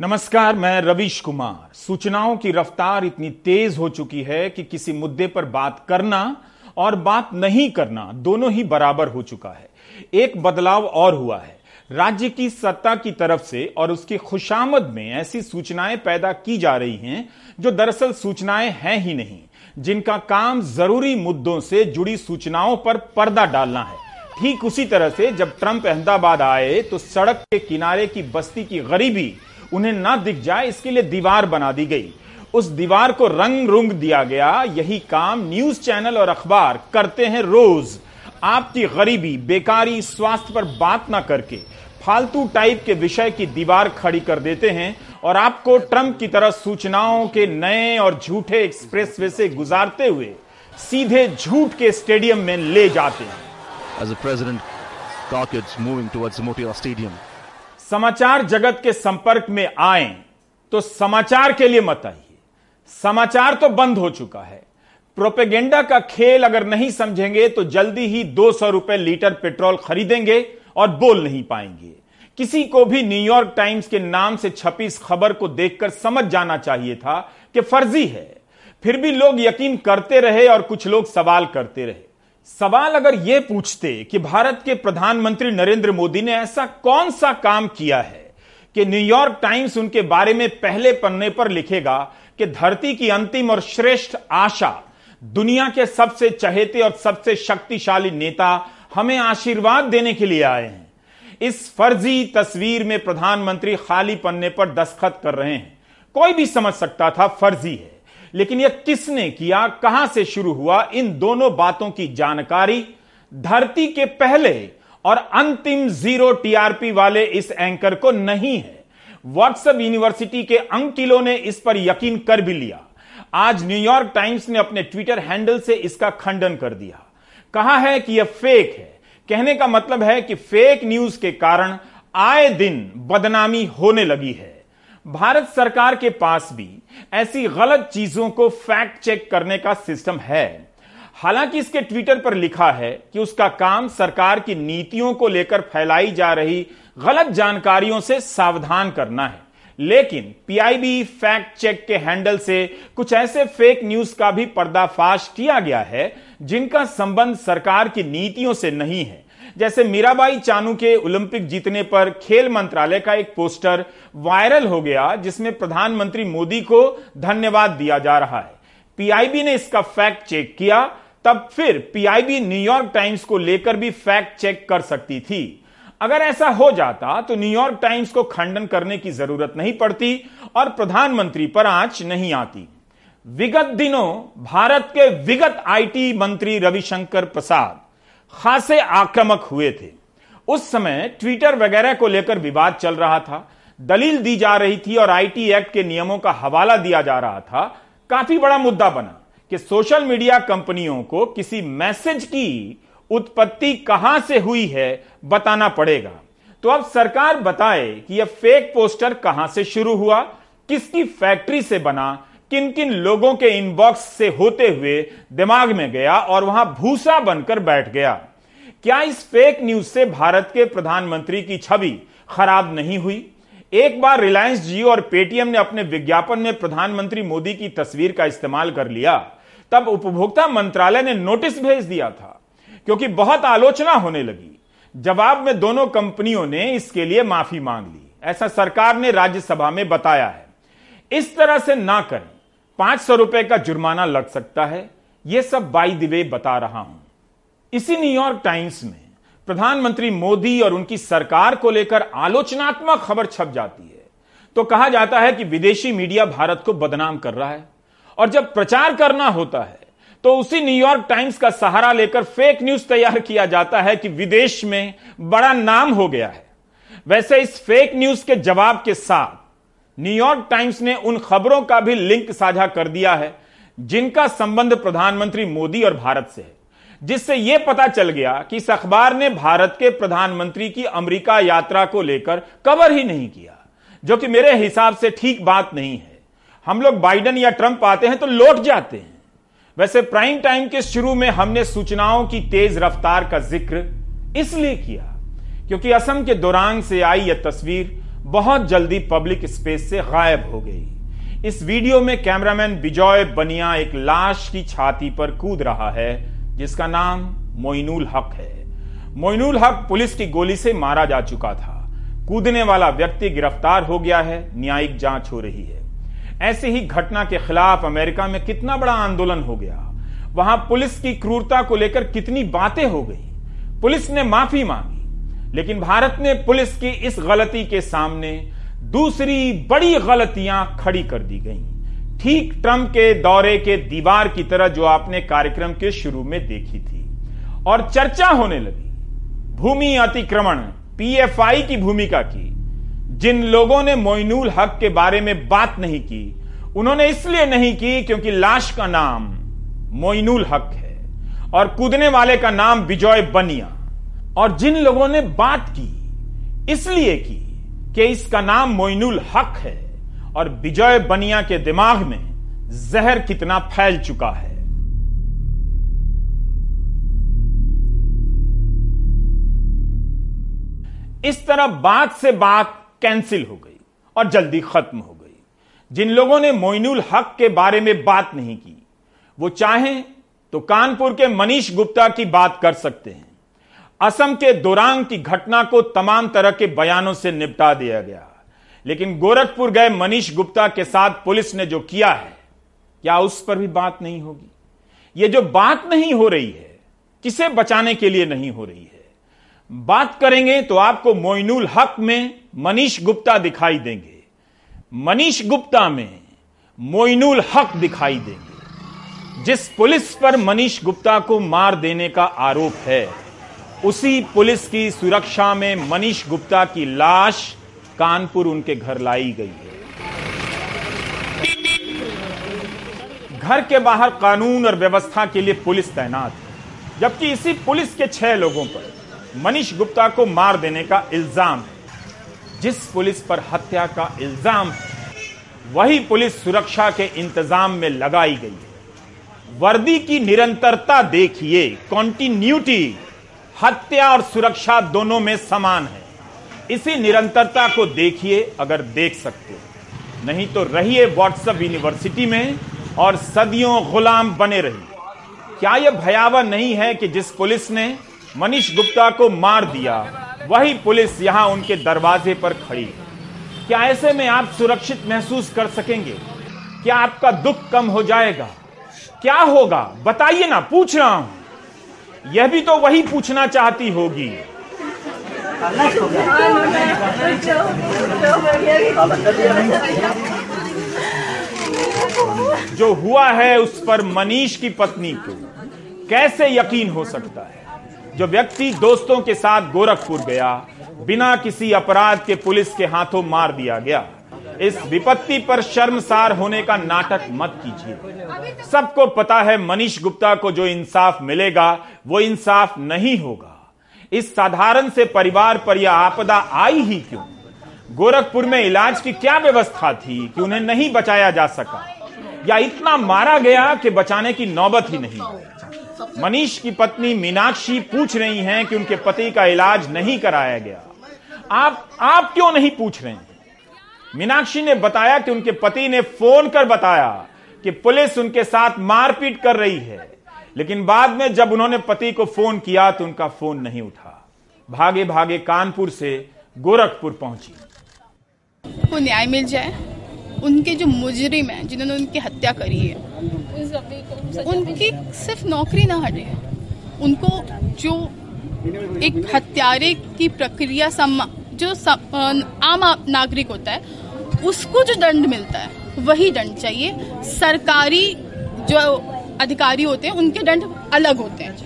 नमस्कार, मैं रविश कुमार। सूचनाओं की रफ्तार इतनी तेज हो चुकी है कि किसी मुद्दे पर बात करना और बात नहीं करना दोनों ही बराबर हो चुका है। एक बदलाव और हुआ है। राज्य की सत्ता की तरफ़ से और उसकी खुशामद में ऐसी सूचनाएँ पैदा की जा रही हैं जो दरअसल सूचनाएँ हैं ही नहीं, जिनका काम ज़रूरी मुद्दों से जुड़ी सूचनाओं पर पर्दा डालना है। ठीक उसी तरह से जब ट्रंप अहमदाबाद आए तो सड़क के किनारे की बस्ती की गरीबी उन्हें ना दिख जाए, इसके लिए दीवार बना दी गई। उस दीवार को रंग रुंग दिया गया। यही काम न्यूज़ चैनल और अखबार करते हैं रोज। आपकी गरीबी, बेकारी स्वास्थ्य पर बात ना करके। फालतू टाइप के विषय की दीवार खड़ी कर देते हैं और आपको ट्रंप की तरह सूचनाओं के नए और झूठे एक्सप्रेसवे से गुजारते हुए सीधे झूठ के स्टेडियम में ले जाते हैं। As president Stadium. समाचार जगत के संपर्क में आए तो समाचार के लिए मत आइए। समाचार तो बंद हो चुका है। प्रोपेगेंडा का खेल अगर नहीं समझेंगे तो जल्दी ही दो सौ रुपए लीटर पेट्रोल खरीदेंगे और बोल नहीं पाएँगे। किसी को भी न्यूयॉर्क टाइम्स के नाम से छपी इस खबर को देखकर समझ जाना चाहिए था कि फर्जी है। फिर भी लोग यकीन करते रहे और कुछ लोग सवाल करते रहे। सवाल अगर यह पूछते कि भारत के प्रधानमंत्री नरेंद्र मोदी ने ऐसा कौन सा काम किया है कि न्यूयॉर्क टाइम्स उनके बारे में पहले पन्ने पर लिखेगा कि धरती की अंतिम और श्रेष्ठ आशा, दुनिया के सबसे चहेते और सबसे शक्तिशाली नेता हमें आशीर्वाद देने के लिए आए हैं। इस फर्जी तस्वीर में प्रधानमंत्री खाली पन्ने पर दस्तखत कर रहे हैं। कोई भी समझ सकता था फर्जी है। लेकिन यह किसने किया, कहाँ से शुरू हुआ, इन दोनों बातों की जानकारी धरती के पहले और अंतिम ज़ीरो टीआरपी वाले इस एंकर को नहीं है। व्हाट्सएप यूनिवर्सिटी के अंकिलों ने इस पर यकीन कर भी लिया। आज न्यूयॉर्क टाइम्स ने अपने ट्विटर हैंडल से इसका खंडन कर दिया। कहा है कि यह फेक है। कहने का मतलब है कि फेक न्यूज़ के कारण आए दिन बदनामी होने लगी है। भारत सरकार के पास भी ऐसी गलत चीज़ों को फैक्ट चेक करने का सिस्टम है। हालाँकि इसके ट्विटर पर लिखा है कि उसका काम सरकार की नीतियों को लेकर फैलाई जा रही गलत जानकारियों से सावधान करना है। लेकिन पीआईबी फैक्ट चेक के हैंडल से कुछ ऐसे फेक न्यूज़ का भी पर्दाफाश किया गया है जिनका संबंध सरकार की नीतियों से नहीं है। जैसे मीराबाई चानू के ओलंपिक जीतने पर खेल मंत्रालय का एक पोस्टर वायरल हो गया, जिसमें प्रधानमंत्री मोदी को धन्यवाद दिया जा रहा है। पीआईबी ने इसका फैक्ट चेक किया, तब फिर पीआईबी न्यूयॉर्क टाइम्स को लेकर भी फैक्ट चेक कर सकती थी। अगर ऐसा हो जाता तो न्यूयॉर्क टाइम्स को खंडन करने की ज़रूरत नहीं पड़ती और प्रधानमंत्री पर आँच नहीं आती। विगत दिनों भारत के विगत आईटी मंत्री रविशंकर प्रसाद खासे आक्रामक हुए थे। उस समय ट्विटर वगैरह को लेकर विवाद चल रहा था। दलील दी जा रही थी और आईटी एक्ट के नियमों का हवाला दिया जा रहा था। काफ़ी बड़ा मुद्दा बना कि सोशल मीडिया कंपनियों को किसी मैसेज की उत्पत्ति कहाँ से हुई है बताना पड़ेगा। तो अब सरकार बताए कि यह फेक पोस्टर कहाँ से शुरू हुआ, किसकी फैक्ट्री से बना किन किन लोगों के इनबॉक्स से होते हुए दिमाग में गया और वहाँ भूसा बनकर बैठ गया? क्या इस फेक न्यूज़ से भारत के प्रधानमंत्री की छवि खराब नहीं हुई? एक बार रिलायंस जियो और पेटीएम ने अपने विज्ञापन में प्रधानमंत्री मोदी की तस्वीर का इस्तेमाल कर लिया, तब उपभोक्ता मंत्रालय ने नोटिस भेज दिया था, क्योंकि बहुत आलोचना होने लगी। जवाब में दोनों कंपनियों ने इसके लिए माफ़ी मांग ली। ऐसा सरकार ने राज्यसभा में बताया है। इस तरह से ना करें। पाँच सौ रुपए का जुर्माना लग सकता है यह सब बाई दिवे बता रहा हूँ। इसी न्यूयॉर्क टाइम्स में प्रधानमंत्री मोदी और उनकी सरकार को लेकर आलोचनात्मक खबर छप जाती है। तो कहा जाता है कि विदेशी मीडिया भारत को बदनाम कर रहा है और जब प्रचार करना होता है तो उसी न्यूयॉर्क टाइम्स का सहारा लेकर फेक न्यूज़ तैयार किया जाता है कि विदेश में बड़ा नाम हो गया है। वैसे इस फेक न्यूज़ के जवाब के साथ न्यूयॉर्क टाइम्स ने उन खबरों का भी लिंक साझा कर दिया है, जिनका संबंध प्रधानमंत्री मोदी और भारत से है, जिससे यह पता चल गया कि इस अखबार ने भारत के प्रधानमंत्री की अमेरिका यात्रा को लेकर कवर ही नहीं किया, जो कि मेरे हिसाब से ठीक बात नहीं है। हम लोग बाइडन या ट्रंप आते हैं तो लौट जाते हैं। वैसे प्राइम टाइम के शुरू में हमने सूचनाओं की तेज रफ्तार का ज़िक्र इसलिए किया, क्योंकि असम के दौरान से आई यह तस्वीर बहुत जल्दी पब्लिक स्पेस से गायब हो गई। इस वीडियो में कैमरामैन बिजॉय बनिया एक लाश की छाती पर कूद रहा है, जिसका नाम मोइनुल हक है। मोइनुल हक पुलिस की गोली से मारा जा चुका था। कूदने वाला व्यक्ति गिरफ़्तार हो गया है, न्यायिक जाँच हो रही है। ऐसी ही घटना के खिलाफ अमेरिका में कितना बड़ा आंदोलन हो गया। वहाँ पुलिस की क्रूरता को लेकर कितनी बातें हो गई। पुलिस ने माफ़ी मांगी। लेकिन भारत ने पुलिस की इस गलती के सामने दूसरी बड़ी गलतियाँ खड़ी कर दी गई। ठीक ट्रंप के दौरे के दीवार की तरह जो आपने कार्यक्रम के शुरू में देखी थी। और चर्चा होने लगी। भूमि अतिक्रमण, पीएफआई की भूमिका की। जिन लोगों ने मोइनुल हक के बारे में बात नहीं की, उन्होंने इसलिए नहीं की क्योंकि लाश का नाम मोइनुल हक है। और कूदने वाले का नाम विजय बनिया। और जिन लोगों ने बात की, इसलिए की कि इसका नाम मोइनुल हक है और विजय बनिया के दिमाग में जहर कितना फैल चुका है। इस तरह बात से बात कैंसिल हो गई और जल्दी खत्म हो गई। जिन लोगों ने मोइनुल हक के बारे में बात नहीं की, वो चाहें तो कानपुर के मनीष गुप्ता की बात कर सकते हैं। असम के दोरांग की घटना को तमाम तरह के बयानों से निपटा दिया गया। लेकिन गोरखपुर गए मनीष गुप्ता के साथ पुलिस ने जो किया है, क्या उस पर भी बात नहीं होगी? ये जो बात नहीं हो रही है, किसे बचाने के लिए नहीं हो रही है? बात करेंगे तो आपको मोइनुल हक में मनीष गुप्ता दिखाई देंगे। मनीष गुप्ता में मोइनुल हक दिखाई देंगे। जिस पुलिस पर मनीष गुप्ता को मार देने का आरोप है उसी पुलिस की सुरक्षा में मनीष गुप्ता की लाश कानपुर उनके घर लाई गई है। घर के बाहर कानून और व्यवस्था के लिए पुलिस तैनात है। जबकि इसी पुलिस के छह लोगों पर मनीष गुप्ता को मार देने का इल्ज़ाम है। जिस पुलिस पर हत्या का इल्ज़ाम है, वही पुलिस सुरक्षा के इंतज़ाम में लगाई गई है। वर्दी की निरंतरता देखिए कॉन्टिन्यूटी हत्या और सुरक्षा दोनों में समान है। इसी निरंतरता को देखिए, अगर देख सकते नहीं तो रहिए व्हाट्सएप यूनिवर्सिटी में और सदियों गुलाम बने रहिए। क्या यह भयावह नहीं है कि जिस पुलिस ने मनीष गुप्ता को मार दिया, वही पुलिस यहाँ उनके दरवाजे पर खड़ी क्या ऐसे में आप सुरक्षित महसूस कर सकेंगे? क्या आपका दुख कम हो जाएगा? क्या होगा? बताइए ना, पूछ रहा हूँ। यह भी तो वही पूछना चाहती होगी। जो हुआ है उस पर मनीष की पत्नी को कैसे यकीन हो सकता है? जो व्यक्ति दोस्तों के साथ गोरखपुर गया, बिना किसी अपराध के पुलिस के हाथों मार दिया गया इस विपत्ति पर शर्मसार होने का नाटक मत कीजिए। सबको पता है मनीष गुप्ता को जो इंसाफ मिलेगा, वो इंसाफ नहीं होगा। इस साधारण से परिवार पर यह आपदा आई ही क्यों? गोरखपुर में इलाज की क्या व्यवस्था थी कि उन्हें नहीं बचाया जा सका? या इतना मारा गया कि बचाने की नौबत ही नहीं? मनीष की पत्नी मीनाक्षी पूछ रही हैं कि उनके पति का इलाज नहीं कराया गया। आप आप क्यों नहीं पूछ रहे हैं? मीनाक्षी ने बताया कि उनके पति ने फ़ोन कर बताया कि पुलिस उनके साथ मारपीट कर रही है। लेकिन बाद में जब उन्होंने पति को फ़ोन किया तो उनका फ़ोन नहीं उठा। भागे भागे कानपुर से गोरखपुर पहुँची। को न्याय मिल जाए, उनके जो मुजरिम हैं, जिन्होंने उनकी हत्या करी है, उनकी सिर्फ़ नौकरी ना हटे। उनको जो एक हत्यारे की प्रक्रिया सम्मा जो आम नागरिक होता है उसको जो दंड मिलता है, वही दंड चाहिए। सरकारी जो अधिकारी होते हैं, उनके दंड अलग होते हैं।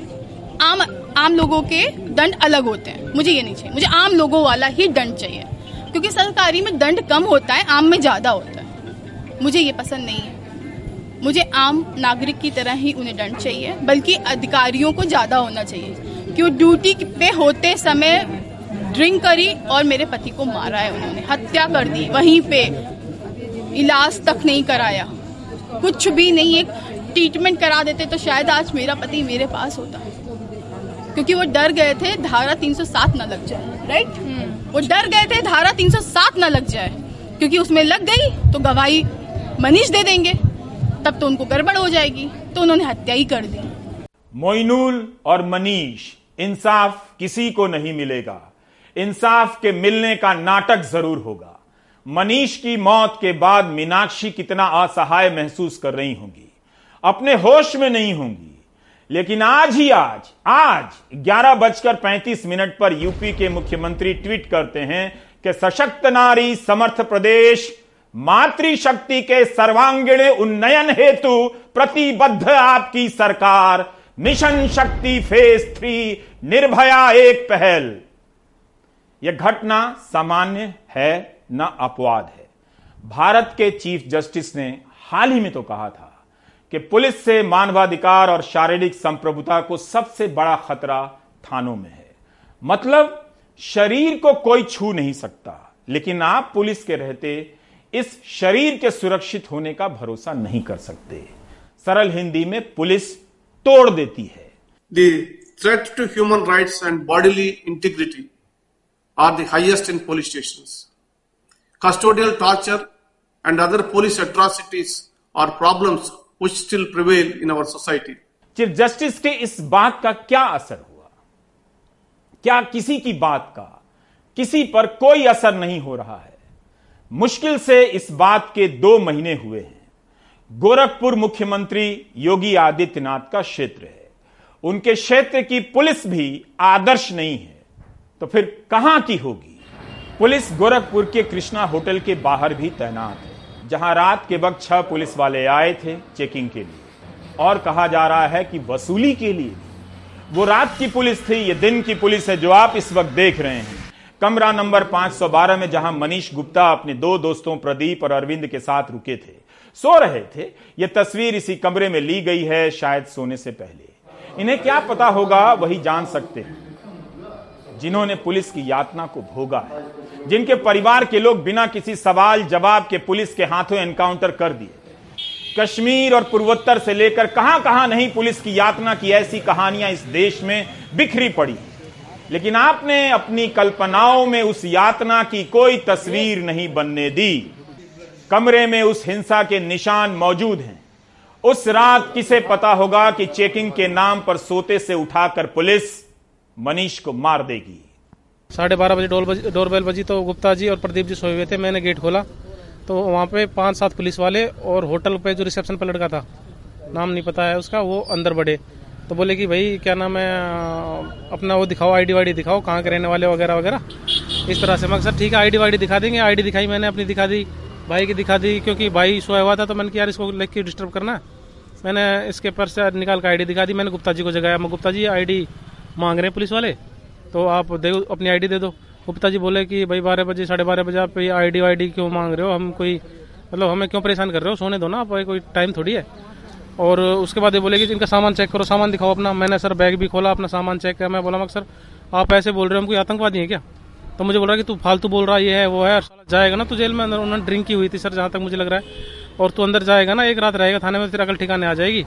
आम आम लोगों के दंड अलग होते हैं। मुझे ये नहीं चाहिए। मुझे आम लोगों वाला ही दंड चाहिए। क्योंकि सरकारी में दंड कम होता है, आम में ज़्यादा होता है। मुझे ये पसंद नहीं है। मुझे आम नागरिक की तरह ही उन्हें दंड चाहिए, बल्कि अधिकारियों को ज़्यादा होना चाहिए। कि वो ड्यूटी पे होते समय ड्रिंक करी और मेरे पति को मारा है उन्होंने। हत्या कर दी वहीं पे इलाज तक नहीं कराया। कुछ भी नहीं एक ट्रीटमेंट करा देते तो शायद आज मेरा पति मेरे पास होता। क्योंकि वो डर गए थे धारा 307 न लग जाए राइट वो डर गए थे धारा 307 न लग जाए। क्योंकि उसमें लग गई तो गवाही मनीष दे देंगे। तब तो उनको गड़बड़ हो जाएगी तो उन्होंने हत्या ही कर दी। मोइनुल और मनीष इंसाफ किसी को नहीं मिलेगा। इंसाफ के मिलने का नाटक ज़रूर होगा। मनीष की मौत के बाद मीनाक्षी कितना असहाय महसूस कर रही होंगी। अपने होश में नहीं होंगी। लेकिन आज ही आज आज ग्यारह बजकर पैंतीस मिनट पर यूपी के मुख्यमंत्री ट्वीट करते हैं कि सशक्त नारी, समर्थ प्रदेश, मातृशक्ति के सर्वांगीण उन्नयन हेतु प्रतिबद्ध आपकी सरकार। मिशन शक्ति फ़ेज़ थ्री, निर्भया एक पहल। यह घटना सामान्य है, न अपवाद है। भारत के चीफ जस्टिस ने हाल ही में तो कहा था कि पुलिस से मानवाधिकार और शारीरिक संप्रभुता को सबसे बड़ा खतरा थानों में है। मतलब शरीर को कोई छू नहीं सकता, लेकिन आप पुलिस के रहते इस शरीर के सुरक्षित होने का भरोसा नहीं कर सकते। सरल हिंदी में पुलिस तोड़ देती है। The threat to human rights and bodily integrity are the highest in police stations. Custodial torture and other police atrocities are problems which still prevail in our society. Chief justice के इस बात का क्या असर हुआ क्या किसी की बात का किसी पर कोई असर नहीं हो रहा है मुश्किल से इस बात के दो महीने हुए हैं गोरखपुर मुख्यमंत्री योगी आदित्यनाथ का क्षेत्र है उनके क्षेत्र की पुलिस भी आदर्श नहीं है तो फिर कहाँ की होगी? पुलिस गोरखपुर के कृष्णा होटल के बाहर भी तैनात है, जहाँ रात के वक्त छह पुलिस वाले आए थे चेकिंग के लिए। और कहा जा रहा है कि वसूली के लिए वो रात की पुलिस थी, ये दिन की पुलिस है जो आप इस वक्त देख रहे हैं। कमरा नंबर 512 में जहाँ मनीष गुप्ता अपने दो दोस्तों प्रदीप और अरविंद के साथ रुके थे, सो रहे थे, ये तस्वीर इसी कमरे में ली गई है शायद सोने से पहले। इन्हें क्या पता होगा, वही जान सकते हैं। जिन्होंने पुलिस की यातना को भोगा है, जिनके परिवार के लोग बिना किसी सवाल जवाब के पुलिस के हाथों एनकाउंटर कर दिए कश्मीर और पूर्वोत्तर से लेकर कहाँ कहाँ नहीं पुलिस की यातना की ऐसी कहानियाँ इस देश में बिखरी पड़ी लेकिन आपने अपनी कल्पनाओं में उस यातना की कोई तस्वीर नहीं बनने दी। कमरे में उस हिंसा के निशान मौजूद हैं। उस रात किसे पता होगा कि चेकिंग के नाम पर सोते से उठाकर पुलिस मनीष को मार देगी। साढ़े बारह बजे डोर बजी, डोरबेल बजी तो गुप्ता जी और प्रदीप जी सोए हुए थे, मैंने गेट खोला। तो वहाँ पे पाँच सात पुलिस वाले और होटल पे जो रिसेप्शन पे लड़का था, नाम नहीं पता है उसका, वो अंदर बढ़े तो बोले कि भाई, क्या नाम है अपना वो दिखाओ आईडी वाईडी दिखाओ, कहाँ के रहने वाले वगैरह वगैरह। इस तरह से मैं सर, ठीक है आईडी वाईडी दिखा देंगे आईडी दिखाई मैंने अपनी दिखा दी, भाई की दिखा दी, क्योंकि भाई सोया हुआ था तो मैंने कि यार, इसको लेके डिस्टर्ब करना। मैंने इसके पर्स से निकाल कर आईडी दिखा दी, मैंने गुप्ता जी को जगाया। मैं, गुप्ता जी आईडी मांग रहे हैं पुलिस वाले? तो आप दे, अपनी आईडी दे दो। गुप्ता जी बोले कि भाई बारह बजे, साढ़े बारह बजे आप ये आईडी वाईडी क्यों मांग रहे हो? हम कोई मतलब हमें क्यों परेशान कर रहे हो? सोने दो ना आप, कोई टाइम थोड़ी है। और उसके बाद ये बोले कि इनका सामान चेक करो, सामान दिखाओ अपना। मैंने सर बैग भी खोला, अपना सामान चेक किया। मैं बोला, मगर सर, आप ऐसे बोल रहे हो, हम कोई आतंकवादी है क्या? तो मुझे बोल रहा कि तू फालतू बोल रहा, ये है, वो है जाएगा ना तू जेल में, अंदर उन्होंने ड्रिंक की हुई थी सर, जहाँ तक मुझे लग रहा है। और तू अंदर जाएगा ना, एक रात रहेगा थाने में तेरा अकल ठिकाने आ जाएगी।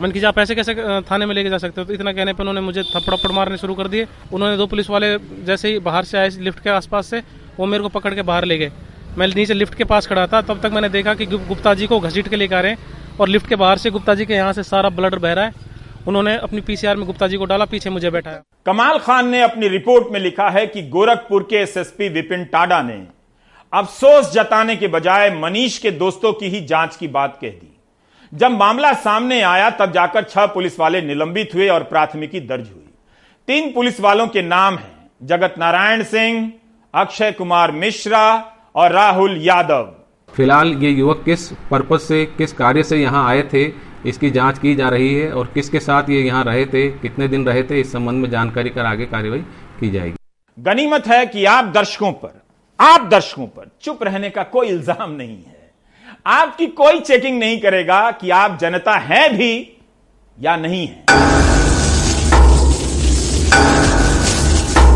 मन की आप ऐसे कैसे थाने में लेके जा सकते हो? तो इतना कहने पर उन्होंने मुझे थप्पड़ मारने शुरू कर दिए। उन्होंने दो पुलिस वाले जैसे ही बाहर से आए, लिफ्ट के आसपास से, वो मेरे को पकड़ के बाहर ले गए। मैं नीचे लिफ्ट के पास खड़ा था। तब तक मैंने देखा कि गुप्ता जी को घसीट के लेकर आ रहे हैं और लिफ्ट के बाहर से गुप्ता जी के यहाँ से सारा ब्लड बह रहा है। उन्होंने अपनी पीसीआर में गुप्ता जी को डाला, पीछे मुझे बैठाया। कमाल खान ने अपनी रिपोर्ट में लिखा है कि गोरखपुर के एसएसपी विपिन टाडा ने अफसोस जताने के बजाय मनीष के दोस्तों की ही जाँच की बात कह दी। जब मामला सामने आया तब जाकर छह पुलिस वाले निलंबित हुए और प्राथमिकी दर्ज हुई। तीन पुलिस वालों के नाम हैं जगत नारायण सिंह अक्षय कुमार मिश्रा और राहुल यादव। फ़िलहाल ये युवक किस पर्पज से किस कार्य से यहाँ आए थे इसकी जाँच की जा रही है और किसके साथ ये यहाँ रहे थे कितने दिन रहे थे इस संबंध में जानकारी कर आगे कार्यवाही की जाएगी। गनीमत है कि आप दर्शकों पर आप दर्शकों पर चुप रहने का कोई इल्ज़ाम नहीं है। आपकी कोई चेकिंग नहीं करेगा कि आप जनता हैं भी या नहीं है।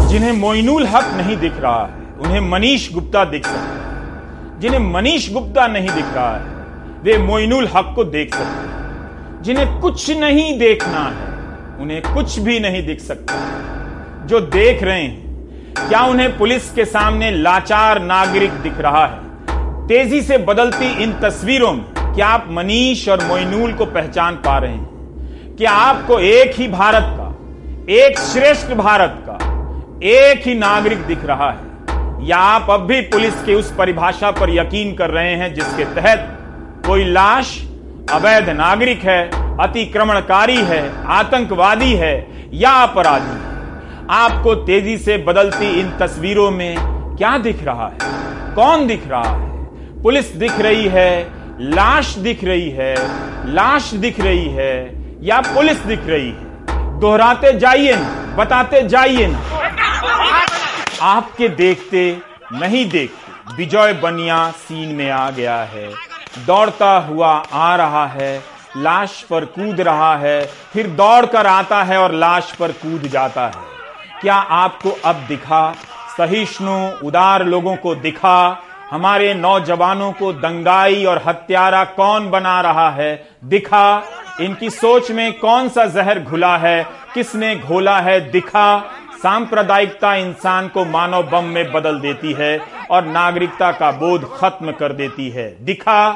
जिन्हें मोइनुल हक नहीं दिख रहा है, उन्हें मनीष गुप्ता दिख सकता है। जिन्हें मनीष गुप्ता नहीं दिख रहा है, वे मोइनुल हक को देख सकते हैं। जिन्हें कुछ नहीं देखना है, उन्हें कुछ भी नहीं दिख सकता। जो देख रहे हैं, क्या उन्हें पुलिस के सामने लाचार नागरिक दिख रहा है? तेज़ी से बदलती इन तस्वीरों में, क्या आप मनीष और मोइनूल को पहचान पा रहे हैं? क्या आपको एक ही भारत का, एक श्रेष्ठ भारत का, एक ही नागरिक दिख रहा है? या आप अब भी पुलिस की उस परिभाषा पर यकीन कर रहे हैं जिसके तहत कोई लाश, अवैध नागरिक है, अतिक्रमणकारी है, आतंकवादी है या अपराधी है? आपको तेज़ी से बदलती इन तस्वीरों में क्या दिख रहा है? कौन दिख रहा है? पुलिस दिख रही है, लाश दिख रही है, लाश दिख रही है, या पुलिस दिख रही है। दोहराते जाइए, बताते जाइए। आपके देखते, नहीं देखते, विजय बनिया सीन में आ गया है। दौड़ता हुआ आ रहा है, लाश पर कूद रहा है, फिर दौड़ कर आता है और लाश पर कूद जाता है। क्या आपको अब दिखा? सहिष्णु, उदार लोगों को दिखा? हमारे नौजवानों को दंगाई और हत्यारा कौन बना रहा है? दिखा। इनकी सोच में कौन सा जहर घुला है? किसने घोला है? दिखा। सांप्रदायिकता इंसान को मानव बम में बदल देती है और नागरिकता का बोध खत्म कर देती है। दिखा।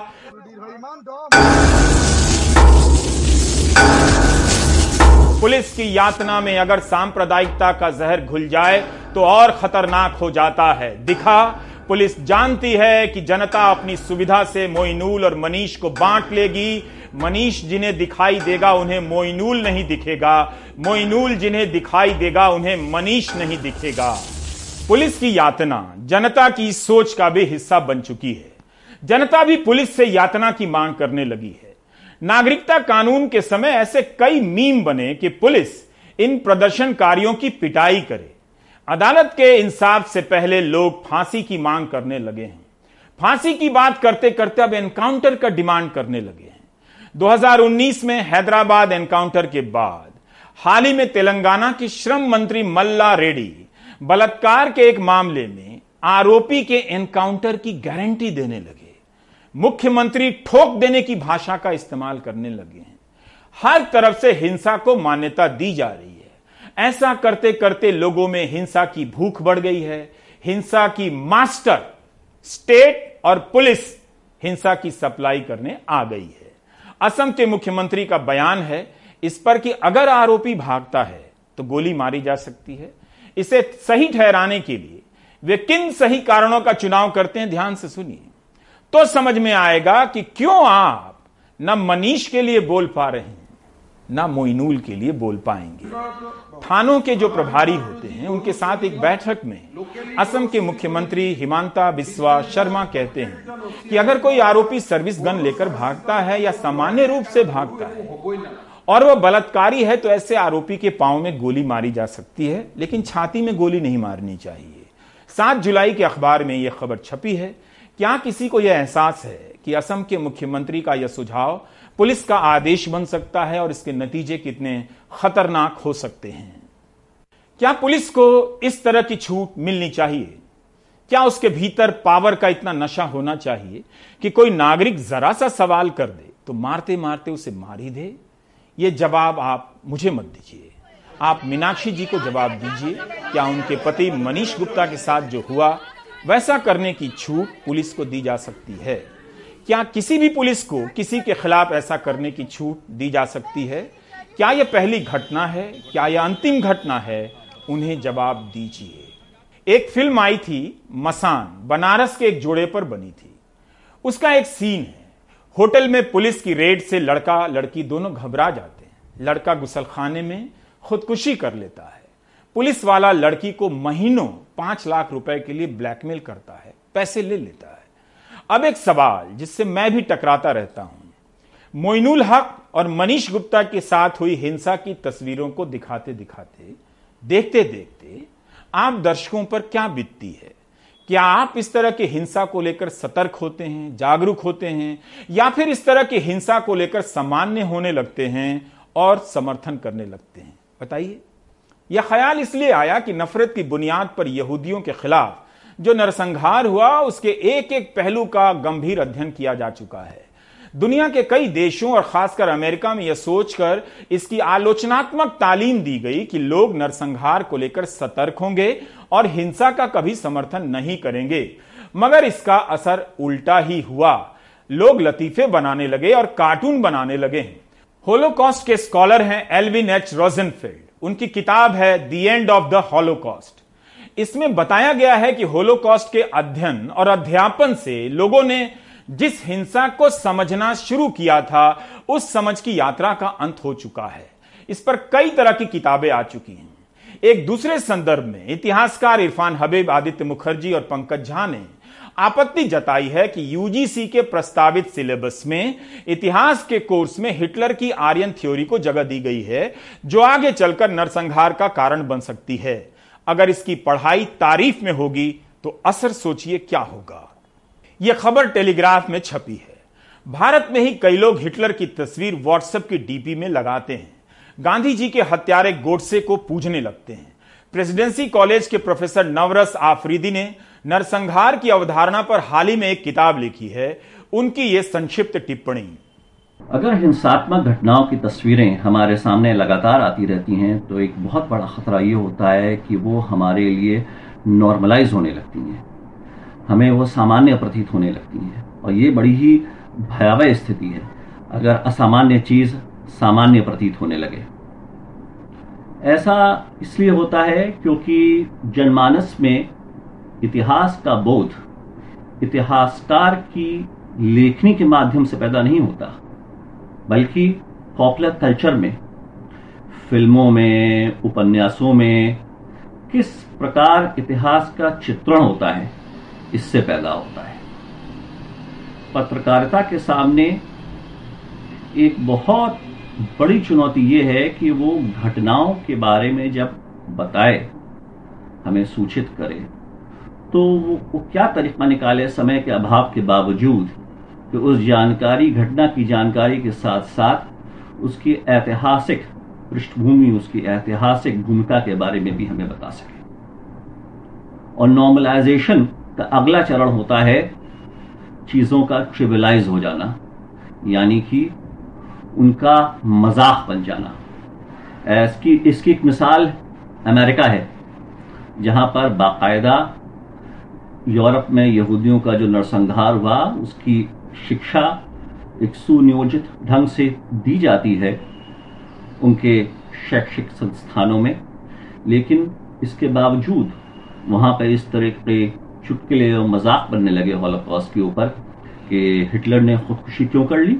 पुलिस की यातना में अगर सांप्रदायिकता का जहर घुल जाए तो और खतरनाक हो जाता है। दिखा। पुलिस जानती है कि जनता अपनी सुविधा से मोइनूल और मनीष को बांट लेगी। मनीष जिन्हें दिखाई देगा, उन्हें मोइनूल नहीं दिखेगा। मोइनूल जिन्हें दिखाई देगा, उन्हें मनीष नहीं दिखेगा। पुलिस की यातना, जनता की सोच का भी हिस्सा बन चुकी है। जनता भी पुलिस से यातना की मांग करने लगी है। नागरिकता कानून के समय ऐसे कई मीम बने कि पुलिस इन प्रदर्शनकारियों की पिटाई करे। अदालत के इंसाफ से पहले लोग फांसी की मांग करने लगे हैं। फांसी की बात करते करते अब एनकाउंटर का डिमांड करने लगे हैं। 2019 में हैदराबाद एनकाउंटर के बाद, हाल ही में तेलंगाना के श्रम मंत्री मल्ला रेड्डी बलात्कार के एक मामले में आरोपी के एनकाउंटर की गारंटी देने लगे। मुख्यमंत्री ठोक देने की भाषा का इस्तेमाल करने लगे हैं। हर तरफ़ से हिंसा को मान्यता दी जा रही ऐसा करते करते लोगों में हिंसा की भूख बढ़ गई है। हिंसा की मास्टर, स्टेट और पुलिस हिंसा की सप्लाई करने आ गई है। असम के मुख्यमंत्री का बयान है, इस पर कि अगर आरोपी भागता है तो गोली मारी जा सकती है। इसे सही ठहराने के लिए वे किन सही कारणों का चुनाव करते हैं, ध्यान से सुनिए। तो समझ में आएगा कि क्यों आप न मनीष के लिए बोल पा रहे हैं ना मोइनूल के लिए बोल पाएँगे। थानों के जो प्रभारी होते हैं, उनके साथ एक बैठक में असम के मुख्यमंत्री हिमांता बिस्वा शर्मा कहते हैं कि अगर कोई आरोपी सर्विस गन लेकर भागता है या सामान्य रूप से भागता है और वह बलात्कारी है तो ऐसे आरोपी के पाँव में गोली मारी जा सकती है, लेकिन छाती में गोली नहीं मारनी चाहिए। सात जुलाई के अखबार में यह खबर छपी है। क्या किसी को यह एहसास है कि असम के मुख्यमंत्री का यह सुझाव पुलिस का आदेश बन सकता है और इसके नतीजे कितने खतरनाक हो सकते हैं। क्या पुलिस को इस तरह की छूट मिलनी चाहिए? क्या उसके भीतर पावर का इतना नशा होना चाहिए कि कोई नागरिक जरा सा सवाल कर दे तो मारते मारते उसे मार ही दे? ये जवाब आप मुझे मत दीजिए। आप मीनाक्षी जी को जवाब दीजिए। क्या उनके पति मनीष गुप्ता के साथ जो हुआ, वैसा करने की छूट पुलिस को दी जा सकती है? क्या किसी भी पुलिस को किसी के खिलाफ ऐसा करने की छूट दी जा सकती है? क्या यह पहली घटना है? क्या यह अंतिम घटना है? उन्हें जवाब दीजिए। एक फ़िल्म आई थी, मसान, बनारस के एक जोड़े पर बनी थी। उसका एक सीन है। होटल में पुलिस की रेड से लड़का, लड़की दोनों घबरा जाते हैं। लड़का गुसल खाने में खुदकुशी कर लेता है। पुलिस वाला लड़की को महीनों पाँच लाख रुपए के लिए ब्लैकमेल करता है। पैसे ले लेता है। अब एक सवाल जिससे मैं भी टकराता रहता हूँ। मोइनुल हक और मनीष गुप्ता के साथ हुई हिंसा की तस्वीरों को दिखाते दिखाते, देखते देखते आप दर्शकों पर क्या बीतती है? क्या आप इस तरह की हिंसा को लेकर सतर्क होते हैं, जागरूक होते हैं, या फिर इस तरह की हिंसा को लेकर सामान्य होने लगते हैं और समर्थन करने लगते हैं? बताइए। यह ख्याल इसलिए आया कि नफरत की बुनियाद पर यहूदियों के खिलाफ जो नरसंहार हुआ, उसके एक एक पहलू का गंभीर अध्ययन किया जा चुका है। दुनिया के कई देशों और खासकर अमेरिका में यह सोचकर इसकी आलोचनात्मक तालीम दी गई कि लोग नरसंहार को लेकर सतर्क होंगे और हिंसा का कभी समर्थन नहीं करेंगे। मगर इसका असर उल्टा ही हुआ। लोग लतीफे बनाने लगे और कार्टून बनाने लगे हैं। होलोकॉस्ट के स्कॉलर हैं एल्विन एच रोजनफील्ड। उनकी किताब है the end of the Holocaust. इसमें बताया गया है कि होलोकॉस्ट के अध्ययन और अध्यापन से लोगों ने जिस हिंसा को समझना शुरू किया था, उस समझ की यात्रा का अंत हो चुका है। इस पर कई तरह की किताबें आ चुकी हैं। एक दूसरे संदर्भ में इतिहासकार इरफान हबीब आदित्य मुखर्जी और पंकज झा ने आपत्ति जताई है कि यूजीसी के प्रस्तावित सिलेबस में इतिहास के कोर्स में हिटलर की आर्यन थ्योरी को जगह दी गई है, जो आगे चलकर नरसंहार का कारण बन सकती है। अगर इसकी पढ़ाई तारीफ़ में होगी तो असर सोचिए क्या होगा। यह खबर टेलीग्राफ में छपी है। भारत में ही कई लोग हिटलर की तस्वीर व्हाट्सएप की डीपी में लगाते हैं। गांधी जी के हत्यारे गोडसे को पूजने लगते हैं। प्रेसिडेंसी कॉलेज के प्रोफेसर नवरस आफरीदी ने नरसंहार की अवधारणा पर हाल ही में एक किताब लिखी है। उनकी यह संक्षिप्त टिप्पणी। अगर हिंसात्मक घटनाओं की तस्वीरें हमारे सामने लगातार आती रहती हैं तो एक बहुत बड़ा खतरा ये होता है कि वो हमारे लिए नॉर्मलाइज होने लगती हैं। हमें वो सामान्य प्रतीत होने लगती हैं। और ये बड़ी ही भयावह स्थिति है। अगर असामान्य चीज़ सामान्य प्रतीत होने लगे। ऐसा इसलिए होता है क्योंकि जनमानस में इतिहास का बोध, इतिहासकार की लेखनी के माध्यम से पैदा नहीं होता। बल्कि पॉपुलर कल्चर में फ़िल्मों में उपन्यासों में किस प्रकार इतिहास का चित्रण होता है इससे पैदा होता है। पत्रकारिता के सामने एक बहुत बड़ी चुनौती ये है कि वो घटनाओं के बारे में जब बताए हमें सूचित करे तो वो, वो क्या तरीका निकाले समय के अभाव के बावजूद कि उस जानकारी, घटना की जानकारी के साथ साथ उसकी ऐतिहासिक पृष्ठभूमि, उसकी ऐतिहासिक भूमिका के बारे में भी हमें बता सके। और नॉर्मलाइजेशन का अगला चरण होता है चीज़ों का ट्रिविलाइज हो जाना, यानी कि उनका मज़ाक बन जाना। इसकी इसकी एक मिसाल अमेरिका है, जहाँ पर बाकायदा यूरोप में यहूदियों का जो नरसंहार हुआ, उसकी शिक्षा एक सुनियोजित ढंग से दी जाती है उनके शैक्षिक संस्थानों में, लेकिन इसके बावजूद वहाँ पर इस तरह के चुटकुले और मज़ाक बनने लगे हॉलोकॉस्ट के ऊपर कि हिटलर ने खुदकुशी क्यों कर ली?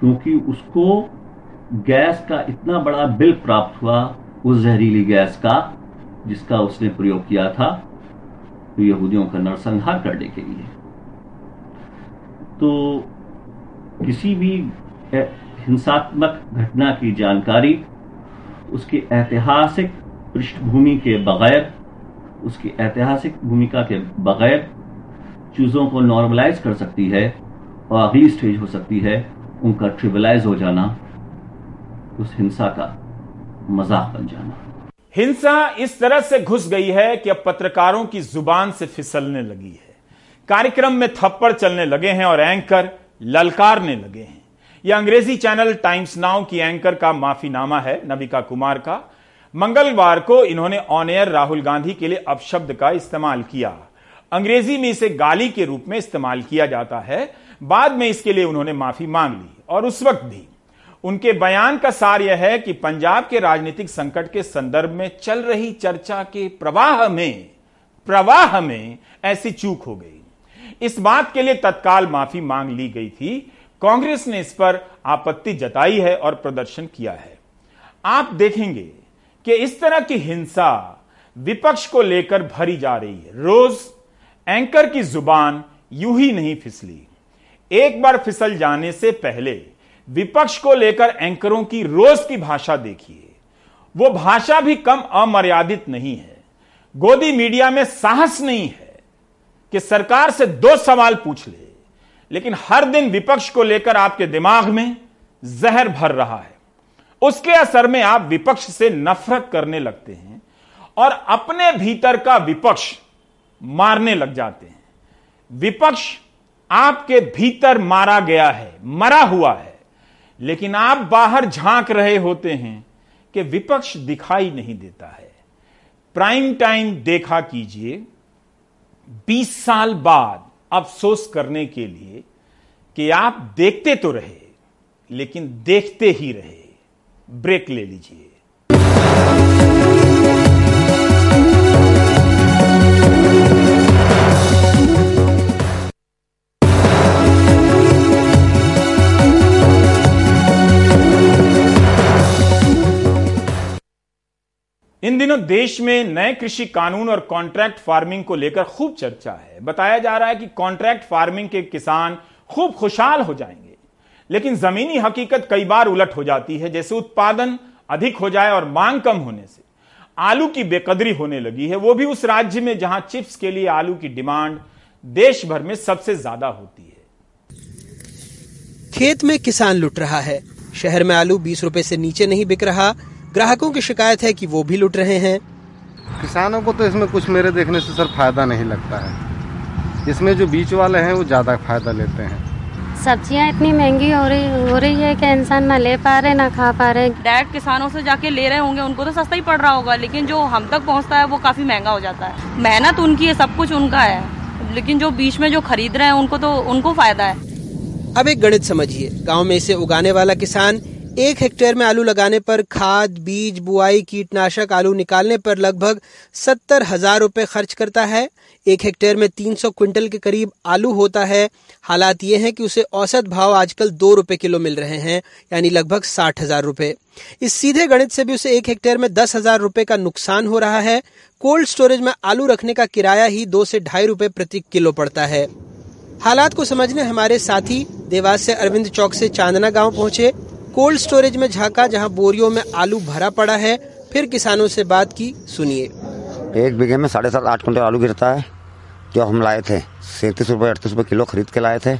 क्योंकि उसको गैस का इतना बड़ा बिल प्राप्त हुआ, उस जहरीली गैस का, जिसका उसने प्रयोग किया था तो यहूदियों का नरसंहार करने के लिए। तो किसी भी हिंसात्मक घटना की जानकारी, उसकी ऐतिहासिक पृष्ठभूमि के बगैर, उसकी ऐतिहासिक भूमिका के बगैर चीज़ों को नॉर्मलाइज कर सकती है और अगली स्टेज हो सकती है उनका ट्रिबलाइज हो जाना, उस हिंसा का मज़ाक बन जाना। हिंसा इस तरह से घुस गई है कि अब पत्रकारों की ज़ुबान से फिसलने लगी है। कार्यक्रम में थप्पड़ चलने लगे हैं और एंकर ललकारने लगे हैं। यह अंग्रेज़ी चैनल टाइम्स नाउ की एंकर का माफीनामा है, नविका कुमार का। मंगलवार को इन्होंने ऑन एयर राहुल गांधी के लिए अपशब्द का इस्तेमाल किया। अंग्रेज़ी में इसे गाली के रूप में इस्तेमाल किया जाता है। बाद में इसके लिए उन्होंने माफ़ी मांग ली और उस वक्त भी। उनके बयान का सार यह है कि पंजाब के राजनीतिक संकट के संदर्भ में चल रही चर्चा के प्रवाह में प्रवाह में ऐसी चूक हो गई। इस बात के लिए तत्काल माफ़ी मांग ली गई थी। कांग्रेस ने इस पर आपत्ति जताई है और प्रदर्शन किया है। आप देखेंगे कि इस तरह की हिंसा विपक्ष को लेकर भरी जा रही है। रोज एंकर की ज़ुबान यूँ ही नहीं फिसली। एक बार फिसल जाने से पहले विपक्ष को लेकर एंकरों की रोज की भाषा देखिए। वो भाषा भी कम अमर्यादित नहीं है। गोदी मीडिया में साहस नहीं है। कि सरकार से दो सवाल पूछ ले, लेकिन हर दिन विपक्ष को लेकर आपके दिमाग में जहर भर रहा है। उसके असर में आप विपक्ष से नफरत करने लगते हैं और अपने भीतर का विपक्ष मारने लग जाते हैं। विपक्ष आपके भीतर मारा गया है, मरा हुआ है, लेकिन आप बाहर झाँक रहे होते हैं कि विपक्ष दिखाई नहीं देता है। प्राइम टाइम देखा कीजिए 20 साल बाद अफसोस करने के लिए कि आप देखते तो रहे, लेकिन देखते ही रहे। ब्रेक ले लीजिए। इन दिनों देश में नए कृषि कानून और कॉन्ट्रैक्ट फ़ार्मिंग को लेकर खूब चर्चा है। बताया जा रहा है कि कॉन्ट्रैक्ट फ़ार्मिंग के किसान खूब खुशहाल हो जाएँगे। लेकिन जमीनी हकीकत कई बार उलट हो जाती है, जैसे उत्पादन अधिक हो जाए और मांग कम होने से। आलू की बेकदरी होने लगी है। वो भी उस राज्य में जहाँ चिप्स के लिए आलू की डिमांड देश भर में सबसे ज़्यादा होती है। खेत में किसान लुट रहा है। शहर में आलू बीस रुपए से नीचे नहीं बिक रहा। ग्राहकों की शिकायत है कि वो भी लुट रहे हैं। किसानों को तो इसमें कुछ मेरे देखने से सर फ़ायदा नहीं लगता है। इसमें जो बीच वाले हैं वो ज़्यादा फ़ायदा लेते हैं। सब्ज़ियाँ इतनी महँगी हो रही हो रही है कि इंसान ना ले पा रहे ना खा पा रहे। डायरेक्ट किसानों से जाके ले रहे होंगे उनको तो सस्ता ही पड़ रहा होगा लेकिन जो हम तक पहुँचता है वो काफ़ी महँगा हो जाता है। मेहनत उनकी है सब कुछ उनका है। लेकिन जो बीच में जो खरीद रहे हैं उनको तो उनको फ़ायदा है। अब एक गणित समझिए। गाँव में इसे उगाने वाला किसान एक हेक्टेयर में आलू लगाने पर खाद, बीज, बुआई, कीटनाशक, आलू निकालने पर लगभग सत्तर हज़ार रूपए खर्च करता है। एक हेक्टेयर में 300 क्विंटल के करीब आलू होता है। हालात ये हैं कि उसे औसत भाव आजकल दो रुपए किलो मिल रहे हैं, यानी लगभग साठ हज़ार रूपए। इस सीधे गणित से भी उसे एक हेक्टेयर में दस हज़ार रूपए का नुकसान हो रहा है। कोल्ड स्टोरेज में आलू रखने का किराया ही दो से ढाई रूपए प्रति किलो पड़ता है। हालात को समझने हमारे साथी देवास से अरविंद चौक से चांदना गाँव पहुँचे। कोल्ड स्टोरेज में झांका जहाँ बोरियों में आलू भरा पड़ा है, फिर किसानों से बात की, सुनिए। एक बीघे में साढ़े सात, आठ क्विंटल आलू गिरता है, जो हम लाए थे। सैंतीस रुपये अड़तीस रुपये किलो खरीद के लाए थे,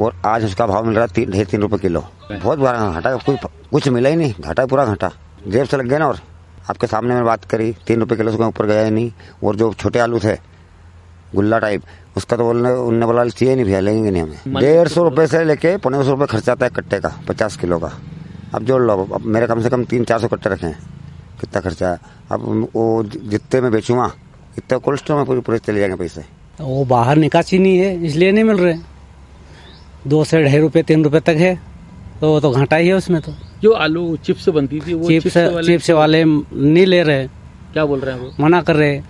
और आज उसका भाव मिल रहा है ढाई तीन रुपये किलो। बहुत बड़ा घाटा कोई कुछ मिला ही नहीं, घाटा पूरा घाटा। जेब से लग गया ना, और आपके सामने मैंने बात करी, तीन रुपये किलो से ऊपर गया ही नहीं, और जो छोटे आलू थे गुल्ला टाइप। उसका तो बोलने उनने बोला चाहिए नहीं भैया लेंगे नहीं हमें। डेढ़ सौ रुपये से लेके पौने सौ रुपये खर्चा आता है कट्टे का पचास किलो का। अब जोड़ लो अब मेरे कम से कम तीन चार सौ कट्टे रखे। हैं कितना खर्चा है? अब वो जितने में बेचूँगा इतने कोल्ड स्टोर में पूरे पूरे चले जाएँगे पैसे। वो बाहर निकासी नहीं है इसलिए नहीं मिल रहे। दो से ढाई रुपए तीन रुपए तक है तो वो तो घाटा ही है उसमें तो। जो आलू चिप्स बनती थी वो चिप्स चिप्स वाले नहीं ले रहे। क्या बोल रहे हैं वो? मना कर रहे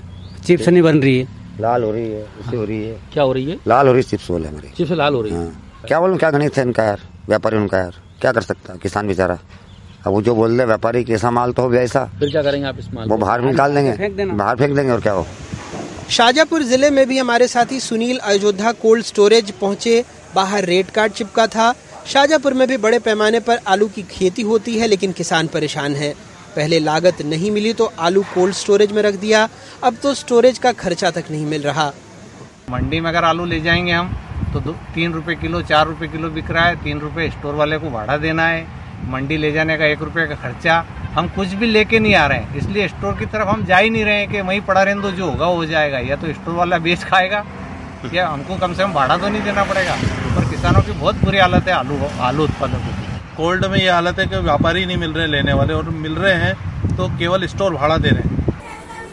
चिप्स नहीं बन रही है। लाल हो रही है उसे हो रही है। क्या हो रही है? लाल हो रही है चिप्स बोले हमारी। चिप्स लाल हो रही है। हाँ। क्या बोलूँ क्या गणित है इनका यार? व्यापारी उनका यार। क्या कर सकता है किसान बेचारा? अब वो जो बोल रहे व्यापारी कैसा माल तो हो गया ऐसा। फिर क्या करेंगे आप इस माल वो बाहर निकाल देंगे। बाहर फेंक देंगे और क्या हो? शाजापुर ज़िले में भी हमारे साथी सुनील अयोध्या कोल्ड स्टोरेज पहुँचे। बाहर रेट कार्ड चिपका था। शाजापुर में भी बड़े पैमाने पर आलू की खेती होती है लेकिन किसान परेशान है। पहले लागत नहीं मिली तो आलू कोल्ड स्टोरेज में रख दिया, अब तो स्टोरेज का खर्चा तक नहीं मिल रहा। मंडी में अगर आलू ले जाएँगे हम तो दो, तीन रुपए किलो, चार रुपए किलो बिक रहा है, तीन रुपए स्टोर वाले को भाड़ा देना है। मंडी ले जाने का एक रुपये का खर्चा, हम कुछ भी लेके नहीं आ रहे हैं। इसलिए स्टोर की तरफ़ हम जा ही नहीं रहे हैं कि वहीं पड़ा रहने दो, जो होगा हो जाएगा, या तो स्टोर वाला बेच खाएगा, या हमको कम से कम भाड़ा तो नहीं देना पड़ेगा। पर किसानों की बहुत बुरी हालत है आलू आलू उत्पादकों की। कोल्ड में ये हालत है कि व्यापारी नहीं मिल रहे लेने वाले और मिल रहे हैं तो केवल स्टोर भाड़ा दे रहे हैं।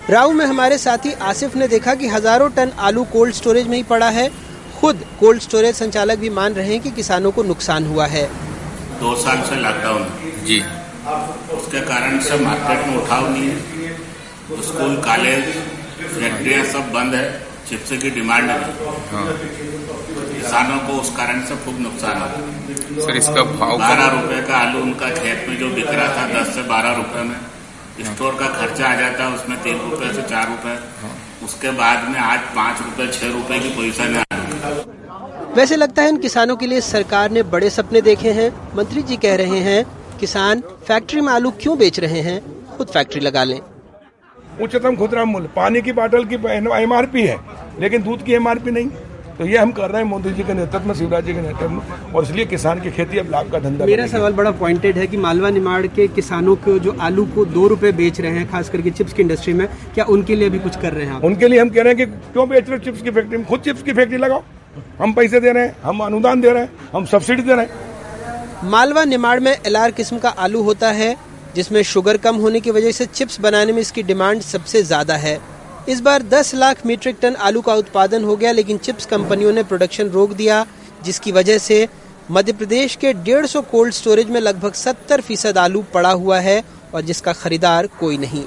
राव में हमारे साथी आसिफ ने देखा कि हज़ारों टन आलू कोल्ड स्टोरेज में ही पड़ा है। खुद कोल्ड स्टोरेज संचालक भी मान रहे हैं कि किसानों को नुकसान हुआ है। दो साल से लॉकडाउन जी। उसके कारण से मार्केट में उठाव नहीं है। स्कूल कॉलेज फैक्ट्रियाँ सब बंद है। चिप्स की डिमांड नहीं किसानों को उस कारण से खूब नुकसान हुआ सर इसका भाव बारह रुपए का आलू उनका खेत में जो बिक रहा था दस से बारह रुपए में। स्टोर का खर्चा आ जाता है उसमें तीन रुपए से चार रुपए। उसके बाद में आज पाँच रुपए छह रुपए की पोजीशन है वैसे लगता है इन किसानों के लिए सरकार ने बड़े सपने देखे हैं। मंत्री जी कह रहे हैं किसान फैक्ट्री में आलू क्यों बेच रहे हैं? खुद फैक्ट्री लगा लें। उच्चतम खुदरा मूल्य पानी की बोतल की एमआरपी है लेकिन दूध की एमआरपी नहीं। तो ये हम कर रहे हैं मोदी जी के नेतृत्व में शिवराज जी के नेतृत्व में और इसलिए किसान की खेती अब लाभ का धंधा मेरा सवाल बड़ा पॉइंटेड है कि मालवा निमाड़ के किसानों को जो आलू को दो रुपए बेच रहे हैं खास करके चिप्स की इंडस्ट्री में क्या उनके लिए भी कुछ कर रहे हैं आप? उनके लिए हम कह रहे हैं कि क्यों बेच रहे चिप्स की फैक्ट्री में? खुद चिप्स की फैक्ट्री लगाओ। हम पैसे दे रहे हैं हम अनुदान दे रहे हैं हम सब्सिडी दे रहे हैं। मालवा निमाड़ में एलआर किस्म का आलू होता है जिसमें शुगर कम होने की वजह से चिप्स बनाने में इसकी डिमांड सबसे ज़्यादा है। इस बार 10 लाख मीट्रिक टन आलू का उत्पादन हो गया, लेकिन चिप्स कंपनियों ने प्रोडक्शन रोक दिया, जिसकी वजह से मध्य प्रदेश के 150 कोल्ड स्टोरेज में लगभग 70 फ़ीसद आलू पड़ा हुआ है और जिसका खरीदार कोई नहीं।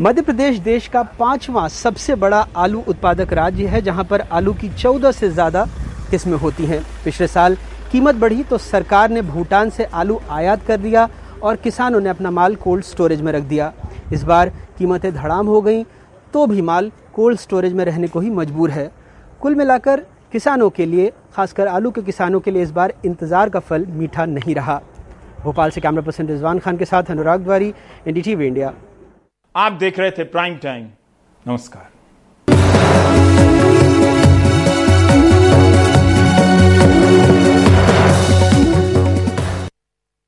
मध्य प्रदेश देश का पांचवा सबसे बड़ा आलू उत्पादक राज्य है, जहाँ पर आलू की 14 से ज़्यादा किस्में होती हैं। पिछले साल कीमत बढ़ी तो सरकार ने भूटान से आलू आयात कर दिया और किसानों ने अपना माल कोल्ड स्टोरेज में रख दिया। इस बार कीमतें धड़ाम हो गईं तो भी माल कोल्ड स्टोरेज में रहने को ही मजबूर है। कुल मिलाकर किसानों के लिए, खासकर आलू के किसानों के लिए इस बार इंतज़ार का फल मीठा नहीं रहा। भोपाल से कैमरा पर्सन रिजवान खान के साथ अनुराग द्वारी एनडीटीवी इंडिया। आप देख रहे थे प्राइम टाइम। नमस्कार।